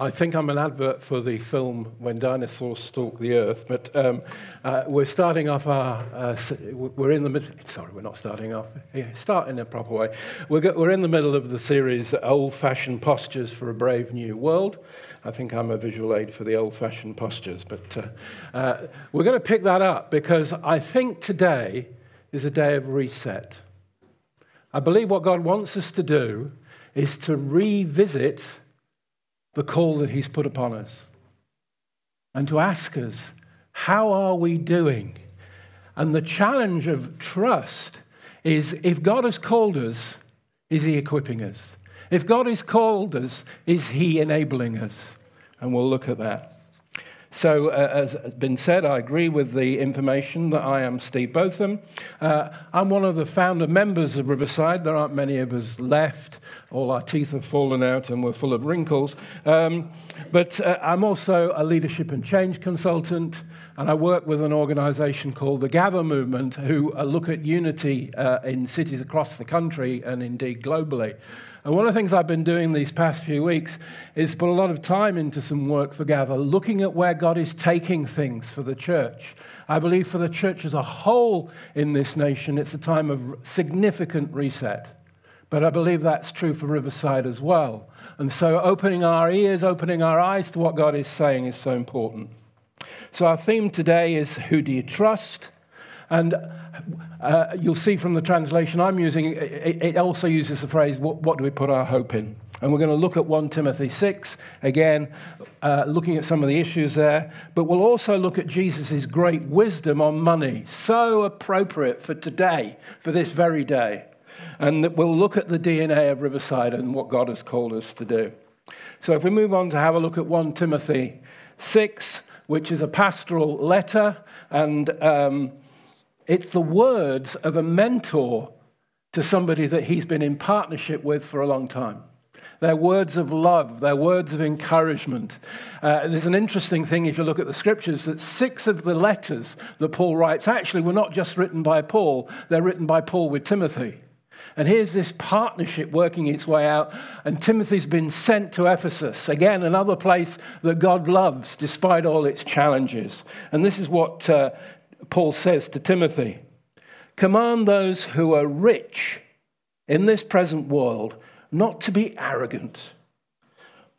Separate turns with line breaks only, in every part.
I think I'm an advert for the film When Dinosaurs Stalk the Earth, but um, uh, we're starting off our. Uh, we're in the middle. Sorry, we're not starting off. Yeah, start in a proper way. We're, go, we're in the middle of the series Old Fashioned Postures for a Brave New World. I think I'm a visual aid for the old fashioned postures, but uh, uh, we're going to pick that up because I think today is a day of reset. I believe what God wants us to do is to revisit the call that He's put upon us and to ask us, how are we doing? And the challenge of trust is if God has called us, is He equipping us? If God has called us, is He enabling us? And we'll look at that. So, uh, as has been said, I agree with the information that I am Steve Botham. Uh, I'm one of the founder members of Riverside. There aren't many of us left. All our teeth have fallen out and we're full of wrinkles. Um, but uh, I'm also a leadership and change consultant, and I work with an organization called the Gather Movement, who look at unity uh, in cities across the country and indeed globally. And one of the things I've been doing these past few weeks is put a lot of time into some work for Gather, looking at where God is taking things for the church. I believe for the church as a whole in this nation, it's a time of significant reset. But I believe that's true for Riverside as well. And so opening our ears, opening our eyes to what God is saying is so important. So our theme today is Who do you trust? And uh, you'll see from the translation I'm using, it, it also uses the phrase, what, what, do we put our hope in? And we're going to look at 1 Timothy 6, again, uh, looking at some of the issues there. But we'll also look at Jesus' great wisdom on money, so appropriate for today, for this very day. And we'll look at the DNA of Riverside and what God has called us to do. So if we move on to have a look at 1 Timothy 6, which is a pastoral letter, and um, it's the words of a mentor to somebody that he's been in partnership with for a long time. They're words of love, they're words of encouragement. Uh, there's an interesting thing if you look at the scriptures that six of the letters that Paul writes actually were not just written by Paul, they're written by Paul with Timothy. And here's this partnership working its way out. And Timothy's been sent to Ephesus, again, another place that God loves despite all its challenges. And this is what uh, Paul says to Timothy Command those who are rich in this present world not to be arrogant,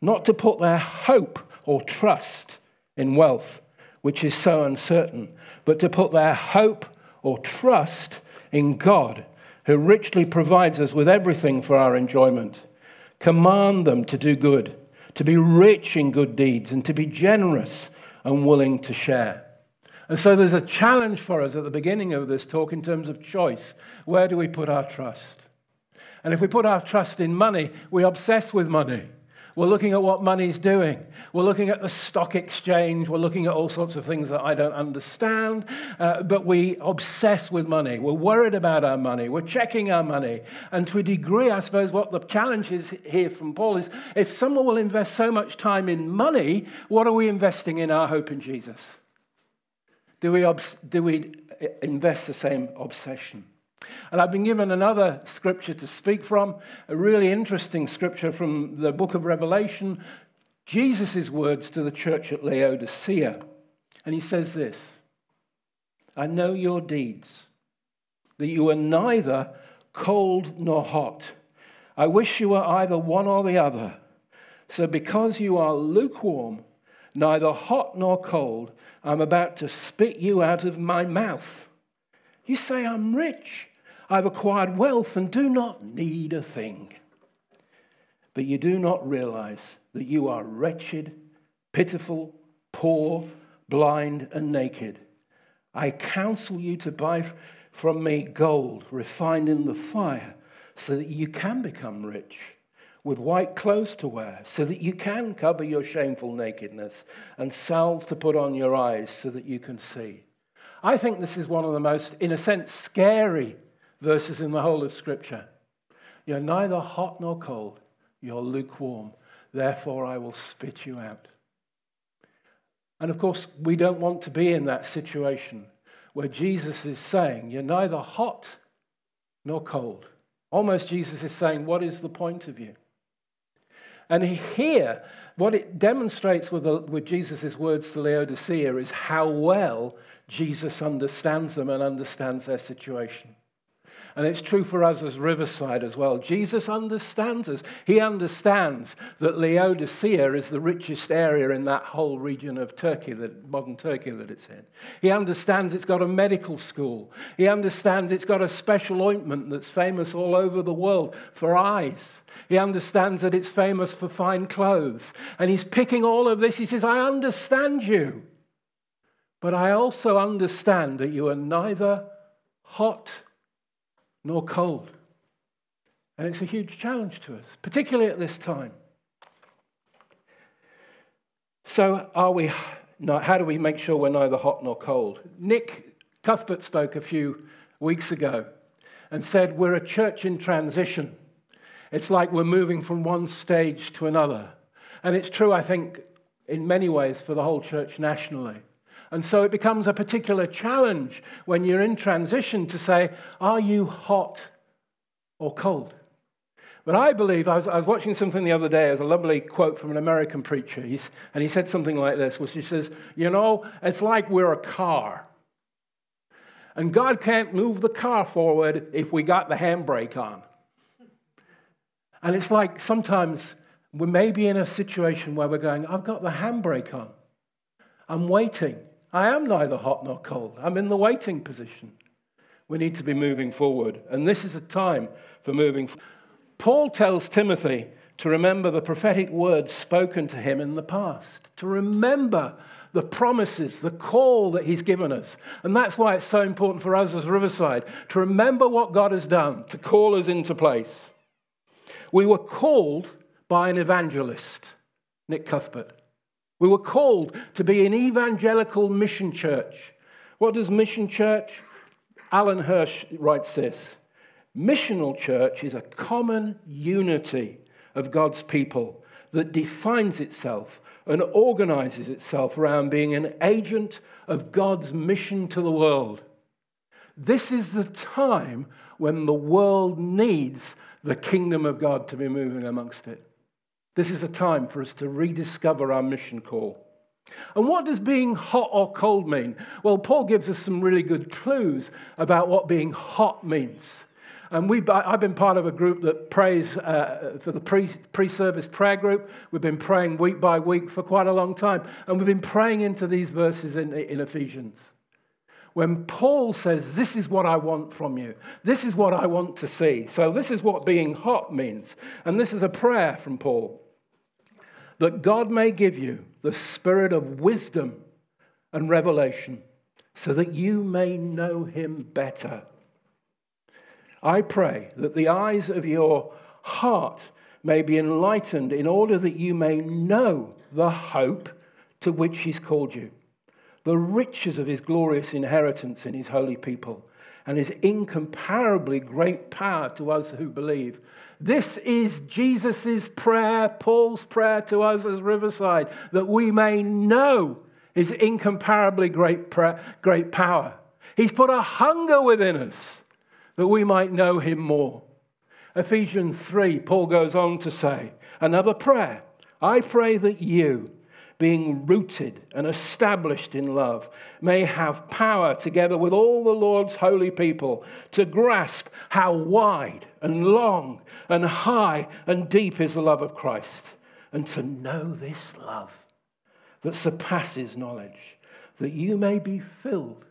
not to put their hope or trust in wealth, which is so uncertain, but to put their hope or trust in God, who richly provides us with everything for our enjoyment. Command them to do good, to be rich in good deeds, and to be generous and willing to share. And so there's a challenge for us at the beginning of this talk in terms of choice. Where do we put our trust? And if we put our trust in money, we obsess with money. We're looking at what money's doing. We're looking at the stock exchange. We're looking at all sorts of things that I don't understand. Uh, but we obsess with money. We're worried about our money. We're checking our money. And to a degree, I suppose what the challenge is here from Paul is if someone will invest so much time in money, what are we investing in our hope in Jesus? Do we, obs- do we eh, invest the same obsession? And I've been given another scripture to speak from, a really interesting scripture from the book of Revelation, Jesus' words to the church at Laodicea. And he says this I know your deeds, that you are neither cold nor hot. I wish you were either one or the other. So because you are lukewarm, neither hot nor cold, I'm about to spit you out of my mouth. You say, I'm rich. I've acquired wealth and do not need a thing. But you do not realize that you are wretched, pitiful, poor, blind, and naked. I counsel you to buy from me gold refined in the fire so that you can become rich with white clothes to wear, so that you can cover your shameful nakedness, and salve to put on your eyes so that you can see. I think this is one of the most, in a sense, scary verses in the whole of Scripture. You're neither hot nor cold, you're lukewarm. Therefore, I will spit you out. And of course, we don't want to be in that situation where Jesus is saying, You're neither hot nor cold. Almost Jesus is saying, What is the point of you? And here, what it demonstrates with, with Jesus' words to Laodicea is how well Jesus understands them and understands their situation. And it's true for us as Riverside as well. Jesus understands us. He understands that Laodicea is the richest area in that whole region of Turkey, that, modern Turkey that it's in. He understands it's got a medical school. He understands it's got a special ointment that's famous all over the world for eyes. He understands that it's famous for fine clothes. And he's picking all of this. He says, I understand you. But I also understand that you are neither hot nor cold. And it's a huge challenge to us, particularly at this time. So, are we, how do we make sure we're neither hot nor cold? Nick Cuthbert spoke a few weeks ago and said, We're a church in transition. It's like we're moving from one stage to another. And it's true, I think, in many ways for the whole church nationally. And so it becomes a particular challenge when you're in transition to say, are you hot or cold? But I believe, I was, I was watching something the other day, as a lovely quote from an American preacher, He's, and he said something like this, which he says, You know, it's like we're a car. And God can't move the car forward if we got the handbrake on. And it's like sometimes we may be in a situation where we're going, I've got the handbrake on. I'm waiting. I am neither hot nor cold. I'm in the waiting position. We need to be moving forward. And this is a time for moving forward. Paul tells Timothy to remember the prophetic words spoken to him in the past, to remember the promises, the call that he's given us. And that's why it's so important for us as Riverside to remember what God has done, to call us into place. We were called by an evangelist, Nick Cuthbert. We were called to be an evangelical mission church. What does mission church? Alan Hirsch writes this Missional church is a common unity of God's people that defines itself and organizes itself around being an agent of God's mission to the world. This is the time when the world needs the kingdom of God to be moving amongst it. This is a time for us to rediscover our mission call. And what does being hot or cold mean? Well, Paul gives us some really good clues about what being hot means. And we, I've been part of a group that prays uh, for the pre service prayer group. We've been praying week by week for quite a long time. And we've been praying into these verses in, in Ephesians. When Paul says, This is what I want from you, this is what I want to see. So, this is what being hot means. And this is a prayer from Paul that God may give you the spirit of wisdom and revelation so that you may know him better. I pray that the eyes of your heart may be enlightened in order that you may know the hope to which he's called you, the riches of his glorious inheritance in his holy people, and his incomparably great power to us who believe. This is Jesus' prayer, Paul's prayer to us as Riverside, that we may know his incomparably great, great power. He's put a hunger within us that we might know him more. Ephesians 3, Paul goes on to say, another prayer. I pray that you, being rooted and established in love, may have power together with all the Lord's holy people to grasp how wide and long and high and deep is the love of Christ, and to know this love that surpasses knowledge, that you may be filled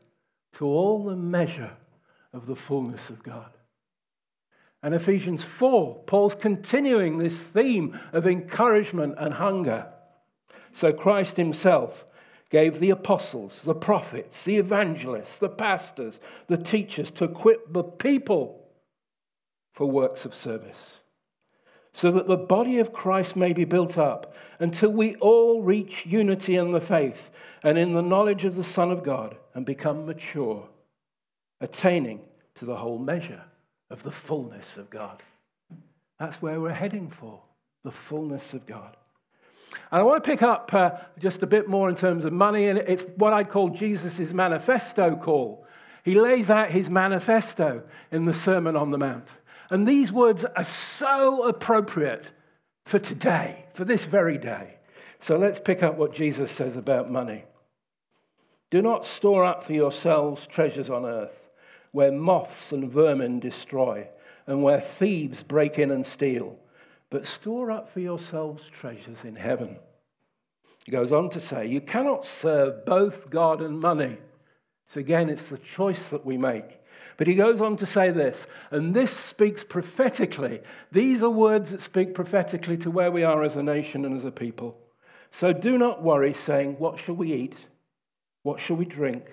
to all the measure of the fullness of God. And Ephesians 4, Paul's continuing this theme of encouragement and hunger. So Christ himself gave the apostles, the prophets, the evangelists, the pastors, the teachers to equip the people for works of service, so that the body of Christ may be built up until we all reach unity in the faith and in the knowledge of the Son of God and become mature, attaining to the whole measure of the fullness of God. That's where we're heading for the fullness of God. And I want to pick up uh, just a bit more in terms of money, and it's what I'd call Jesus' manifesto call. He lays out his manifesto in the Sermon on the Mount. And these words are so appropriate for today. for this very day. So let's pick up what Jesus says about money. Do not store up for yourselves treasures on earth, where moths and vermin destroy, and where thieves break in and steal, but store up for yourselves treasures in heaven. He goes on to say, You cannot serve both God and money. So again, it's the choice that we make. But he goes on to say this, and this speaks prophetically. These are words that speak prophetically to where we are as a nation and as a people. So do not worry, saying, What shall we eat? What shall we drink?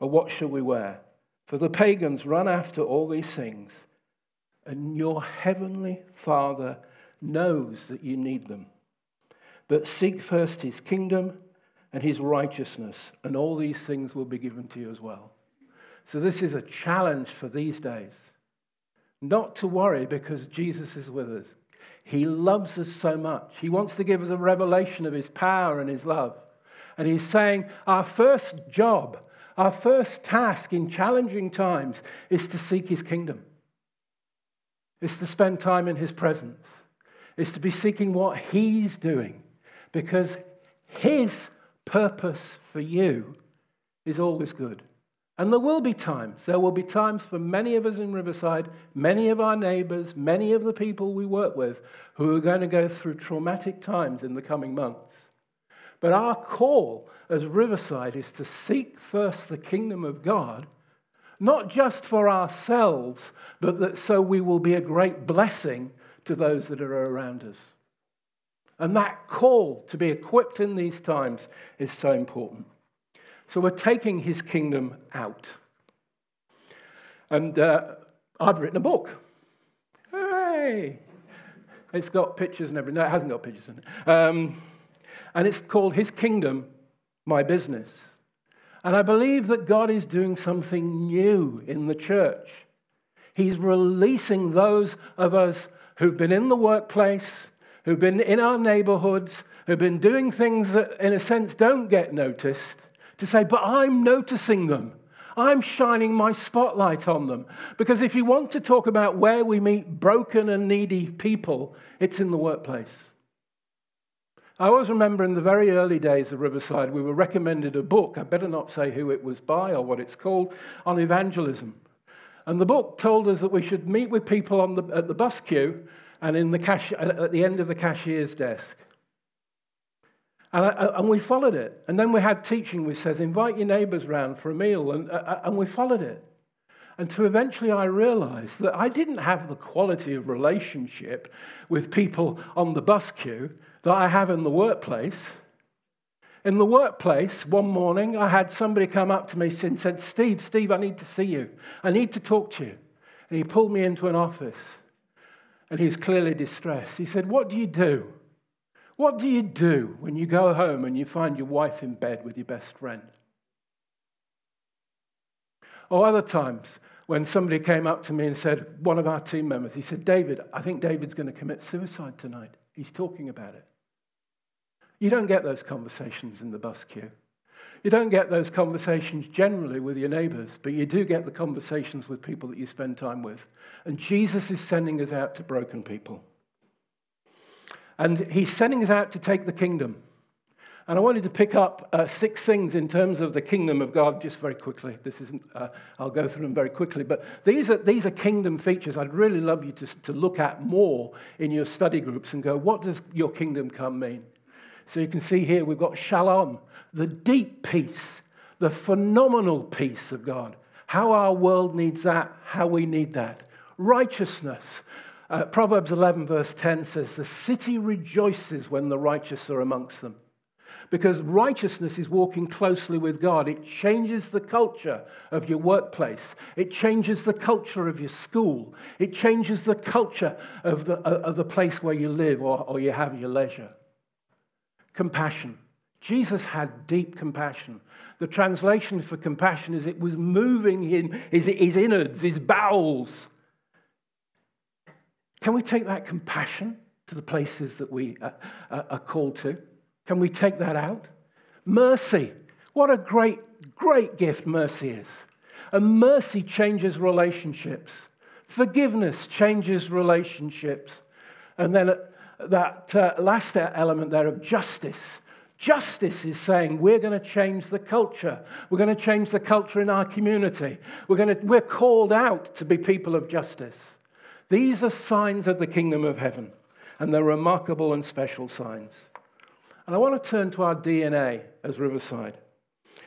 Or what shall we wear? For the pagans run after all these things, and your heavenly Father knows that you need them. But seek first his kingdom and his righteousness, and all these things will be given to you as well. So, this is a challenge for these days. Not to worry because Jesus is with us. He loves us so much. He wants to give us a revelation of His power and His love. And He's saying our first job, our first task in challenging times is to seek His kingdom, is to spend time in His presence, is to be seeking what He's doing because His purpose for you is always good. And there will be times, there will be times for many of us in Riverside, many of our neighbors, many of the people we work with who are going to go through traumatic times in the coming months. But our call as Riverside is to seek first the kingdom of God, not just for ourselves, but that so we will be a great blessing to those that are around us. And that call to be equipped in these times is so important. So we're taking his kingdom out. And uh, I've written a book. Hey! It's got pictures and everything. No, it hasn't got pictures in it. Um, and it's called His Kingdom, My Business. And I believe that God is doing something new in the church. He's releasing those of us who've been in the workplace, who've been in our neighborhoods, who've been doing things that, in a sense, don't get noticed to say, but I'm noticing them. I'm shining my spotlight on them. Because if you want to talk about where we meet broken and needy people, it's in the workplace. I always remember in the very early days of Riverside, we were recommended a book. I better not say who it was by or what it's called, on evangelism. And the book told us that we should meet with people the, at the bus queue and in the cash, at the end of the cashier's desk. And, I, and, we followed it. And then we had teaching which says, invite your neighbors round for a meal. And, uh, uh, and we followed it. And to eventually I realized that I didn't have the quality of relationship with people on the bus queue that I have in the workplace. In the workplace, one morning, I had somebody come up to me and said, Steve, Steve, I need to see you. I need to talk to you. And he pulled me into an office. And he was clearly distressed. He said, What do you do? What do you do when you go home and you find your wife in bed with your best friend? Or other times when somebody came up to me and said, one of our team members, he said, David, I think David's going to commit suicide tonight. He's talking about it. You don't get those conversations in the bus queue. You don't get those conversations generally with your neighbors, but you do get the conversations with people that you spend time with. And Jesus is sending us out to broken people. And he's sending us out to take the kingdom. And I wanted to pick up uh, six things in terms of the kingdom of God just very quickly. This isn't, uh, I'll go through them very quickly. But these are, these are kingdom features I'd really love you to, to look at more in your study groups and go, what does your kingdom come mean? So you can see here we've got shalom, the deep peace, the phenomenal peace of God. How our world needs that, how we need that. Righteousness, uh, Proverbs 11, verse 10 says, The city rejoices when the righteous are amongst them. Because righteousness is walking closely with God. It changes the culture of your workplace. It changes the culture of your school. It changes the culture of the, uh, of the place where you live or, or you have your leisure. Compassion. Jesus had deep compassion. The translation for compassion is it was moving in his, his innards, his bowels. Can we take that compassion to the places that we uh, uh, are called to? Can we take that out? Mercy. What a great, great gift mercy is. And mercy changes relationships. Forgiveness changes relationships. And then that uh, last element there of justice. Justice is saying we're going to change the culture. We're going to change the culture in our community. We're, going to, we're called out to be people of justice. These are signs of the kingdom of heaven, and they're remarkable and special signs. And I want to turn to our DNA as Riverside.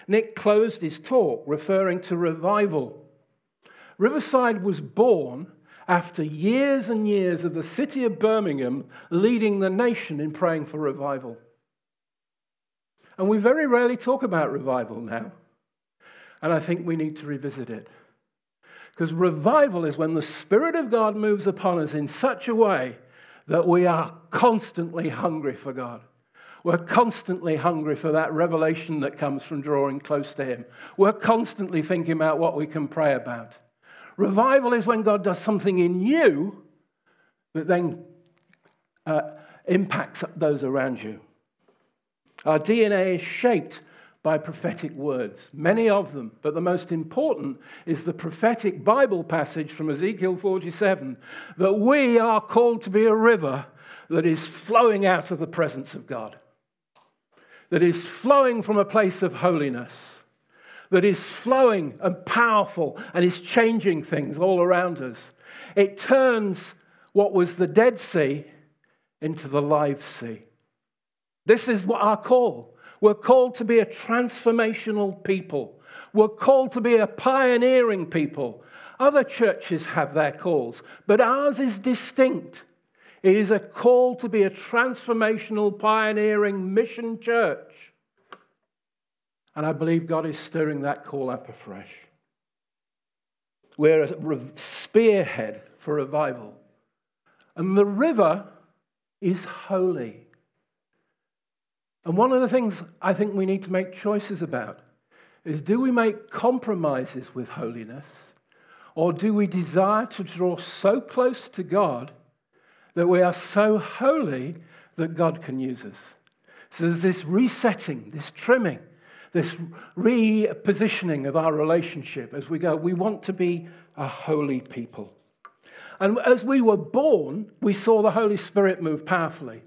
Nick closed his talk referring to revival. Riverside was born after years and years of the city of Birmingham leading the nation in praying for revival. And we very rarely talk about revival now. And I think we need to revisit it. Because revival is when the Spirit of God moves upon us in such a way that we are constantly hungry for God. We're constantly hungry for that revelation that comes from drawing close to Him. We're constantly thinking about what we can pray about. Revival is when God does something in you that then uh, impacts those around you. Our DNA is shaped by prophetic words, many of them, but the most important is the prophetic Bible passage from Ezekiel 47 that we are called to be a river that is flowing out of the presence of God, that is flowing from a place of holiness that is flowing and powerful and is changing things all around us. It turns what was the Dead Sea into the live sea. This is what our call. We're called to be a transformational people. We're called to be a pioneering people. Other churches have their calls, but ours is distinct. It is a call to be a transformational, pioneering mission church. And I believe God is stirring that call up afresh. We're a spearhead for revival. And the river is holy. And one of the things I think we need to make choices about is do we make compromises with holiness or do we desire to draw so close to God that we are so holy that God can use us? So there's this resetting, this trimming this repositioning of our relationship as we go. We want to be a holy people. And as we were born, we saw the Holy Spirit move powerfully.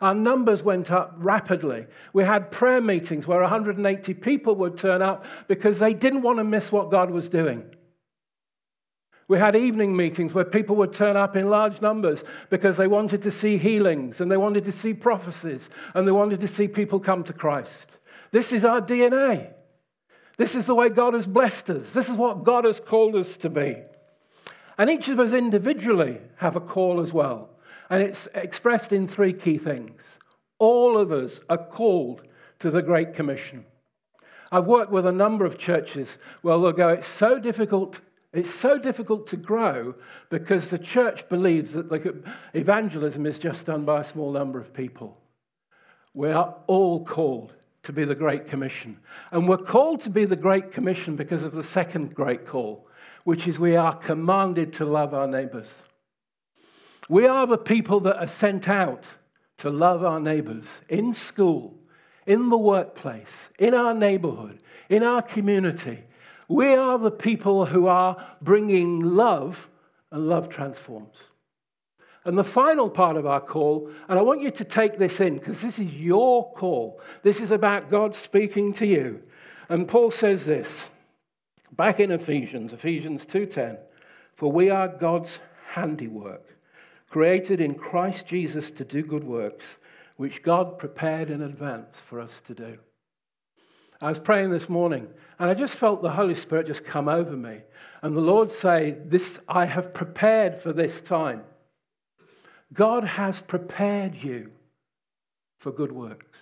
Our numbers went up rapidly. We had prayer meetings where 180 people would turn up because they didn't want to miss what God was doing. We had evening meetings where people would turn up in large numbers because they wanted to see healings and they wanted to see prophecies and they wanted to see people come to Christ. This is our DNA. This is the way God has blessed us. This is what God has called us to be. And each of us individually have a call as well. And it's expressed in three key things. All of us are called to the Great Commission. I've worked with a number of churches where they'll go, it's so difficult, it's so difficult to grow because the church believes that evangelism is just done by a small number of people. We are all called to be the Great Commission. And we're called to be the Great Commission because of the second great call, which is we are commanded to love our neighbors. We are the people that are sent out to love our neighbors in school, in the workplace, in our neighborhood, in our community. We are the people who are bringing love, and love transforms. And the final part of our call, and I want you to take this in because this is your call. This is about God speaking to you. And Paul says this back in Ephesians, Ephesians 2:10, for we are God's handiwork, created in Christ Jesus to do good works, which God prepared in advance for us to do. I was praying this morning, and I just felt the Holy Spirit just come over me. And the Lord say, This I have prepared for this time. God has prepared you for good works.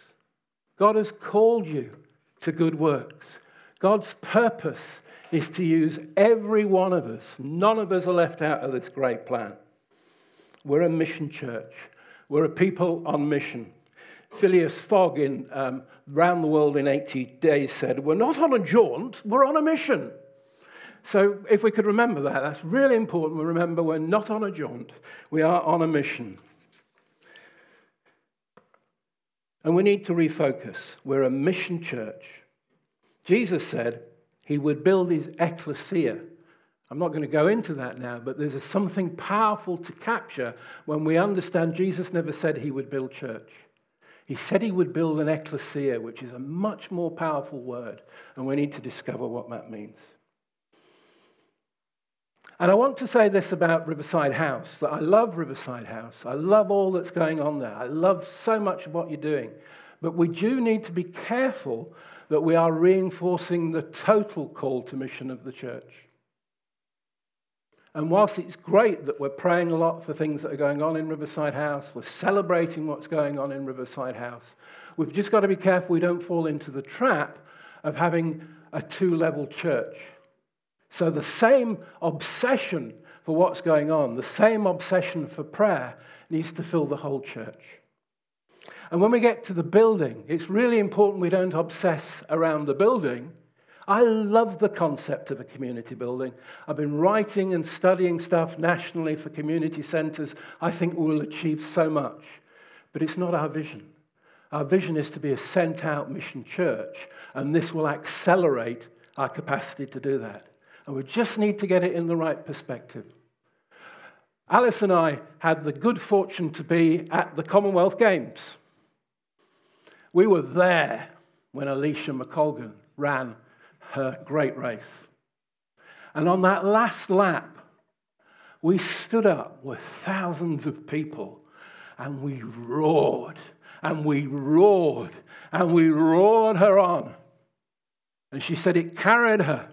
God has called you to good works. God's purpose is to use every one of us. None of us are left out of this great plan. We're a mission church. We're a people on mission. Phileas Fogg in um, Round the World in 80 Days said, We're not on a jaunt, we're on a mission. So, if we could remember that, that's really important. We remember we're not on a jaunt, we are on a mission. And we need to refocus. We're a mission church. Jesus said he would build his ecclesia I'm not going to go into that now, but there's something powerful to capture when we understand Jesus never said he would build church. He said he would build an ecclesia, which is a much more powerful word, and we need to discover what that means. And I want to say this about Riverside House that I love Riverside House. I love all that's going on there. I love so much of what you're doing. But we do need to be careful that we are reinforcing the total call to mission of the church. And whilst it's great that we're praying a lot for things that are going on in Riverside House, we're celebrating what's going on in Riverside House, we've just got to be careful we don't fall into the trap of having a two level church. So the same obsession for what's going on, the same obsession for prayer, needs to fill the whole church. And when we get to the building, it's really important we don't obsess around the building I love the concept of a community building. I've been writing and studying stuff nationally for community centres. I think we will achieve so much. But it's not our vision. Our vision is to be a sent out mission church, and this will accelerate our capacity to do that. And we just need to get it in the right perspective. Alice and I had the good fortune to be at the Commonwealth Games. We were there when Eilish McColgan ran her great race. And on that last lap, we stood up with thousands of people and we roared and we roared and we roared her on. And she said it carried her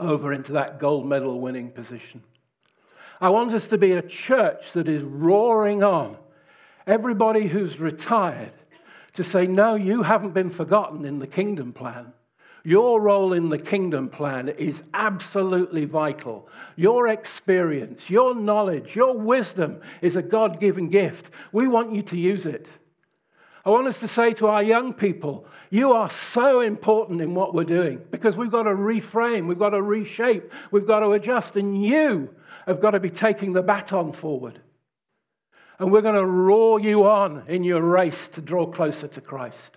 over into that gold medal winning position. I want us to be a church that is roaring on everybody who's retired to say, No, you haven't been forgotten in the kingdom plan. Your role in the kingdom plan is absolutely vital. Your experience, your knowledge, your wisdom is a God given gift. We want you to use it. I want us to say to our young people, you are so important in what we're doing because we've got to reframe, we've got to reshape, we've got to adjust, and you have got to be taking the baton forward. And we're going to roar you on in your race to draw closer to Christ.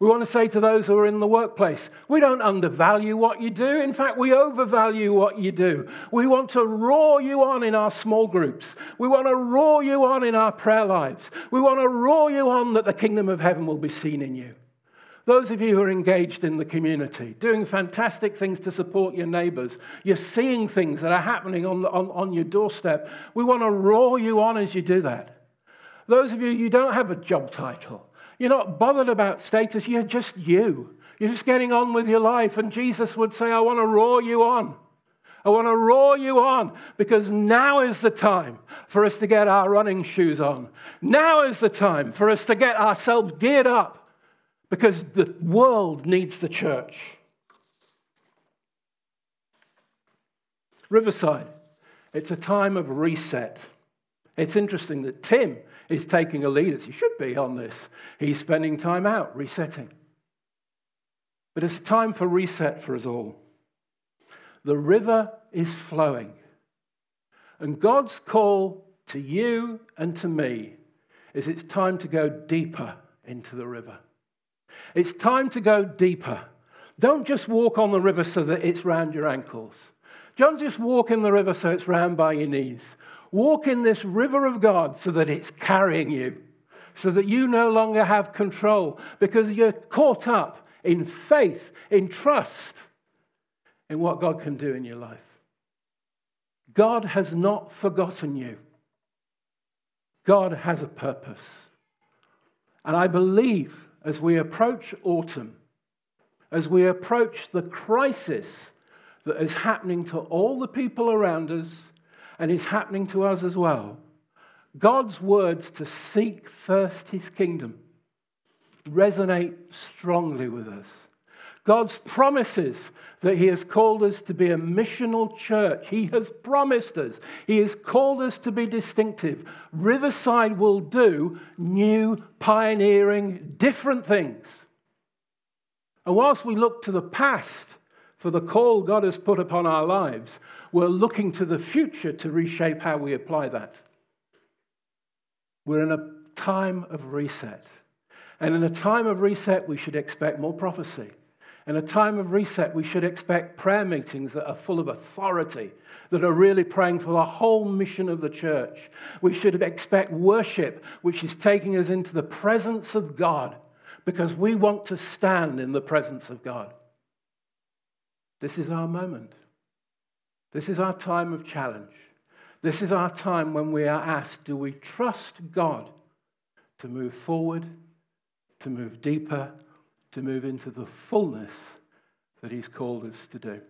We want to say to those who are in the workplace, we don't undervalue what you do. In fact, we overvalue what you do. We want to roar you on in our small groups. We want to roar you on in our prayer lives. We want to roar you on that the kingdom of heaven will be seen in you. Those of you who are engaged in the community, doing fantastic things to support your neighbors, you're seeing things that are happening on, the, on, on your doorstep. We want to roar you on as you do that. Those of you, you don't have a job title. You're not bothered about status. You're just you. You're just getting on with your life. And Jesus would say, I want to roar you on. I want to roar you on because now is the time for us to get our running shoes on. Now is the time for us to get ourselves geared up because the world needs the church. Riverside, it's a time of reset. It's interesting that Tim is taking a lead, as he should be on this. He's spending time out, resetting. But it's a time for reset for us all. The river is flowing. And God's call to you and to me is it's time to go deeper into the river. It's time to go deeper. Don't just walk on the river so that it's round your ankles. Don't just walk in the river so it's round by your knees. Walk in this river of God so that it's carrying you, so that you no longer have control because you're caught up in faith, in trust in what God can do in your life. God has not forgotten you. God has a purpose. And I believe as we approach autumn, as we approach the crisis that is happening to all the people around us and is happening to us as well. God's words to seek first his kingdom resonate strongly with us. God's promises that He has called us to be a missional church. He has promised us. He has called us to be distinctive. Riverside will do new, pioneering, different things. And whilst we look to the past for the call God has put upon our lives, we're looking to the future to reshape how we apply that. We're in a time of reset. And in a time of reset, we should expect more prophecy. In a time of reset, we should expect prayer meetings that are full of authority, that are really praying for the whole mission of the church. We should expect worship, which is taking us into the presence of God, because we want to stand in the presence of God. This is our moment. This is our time of challenge. This is our time when we are asked do we trust God to move forward, to move deeper, to move into the fullness that He's called us to do?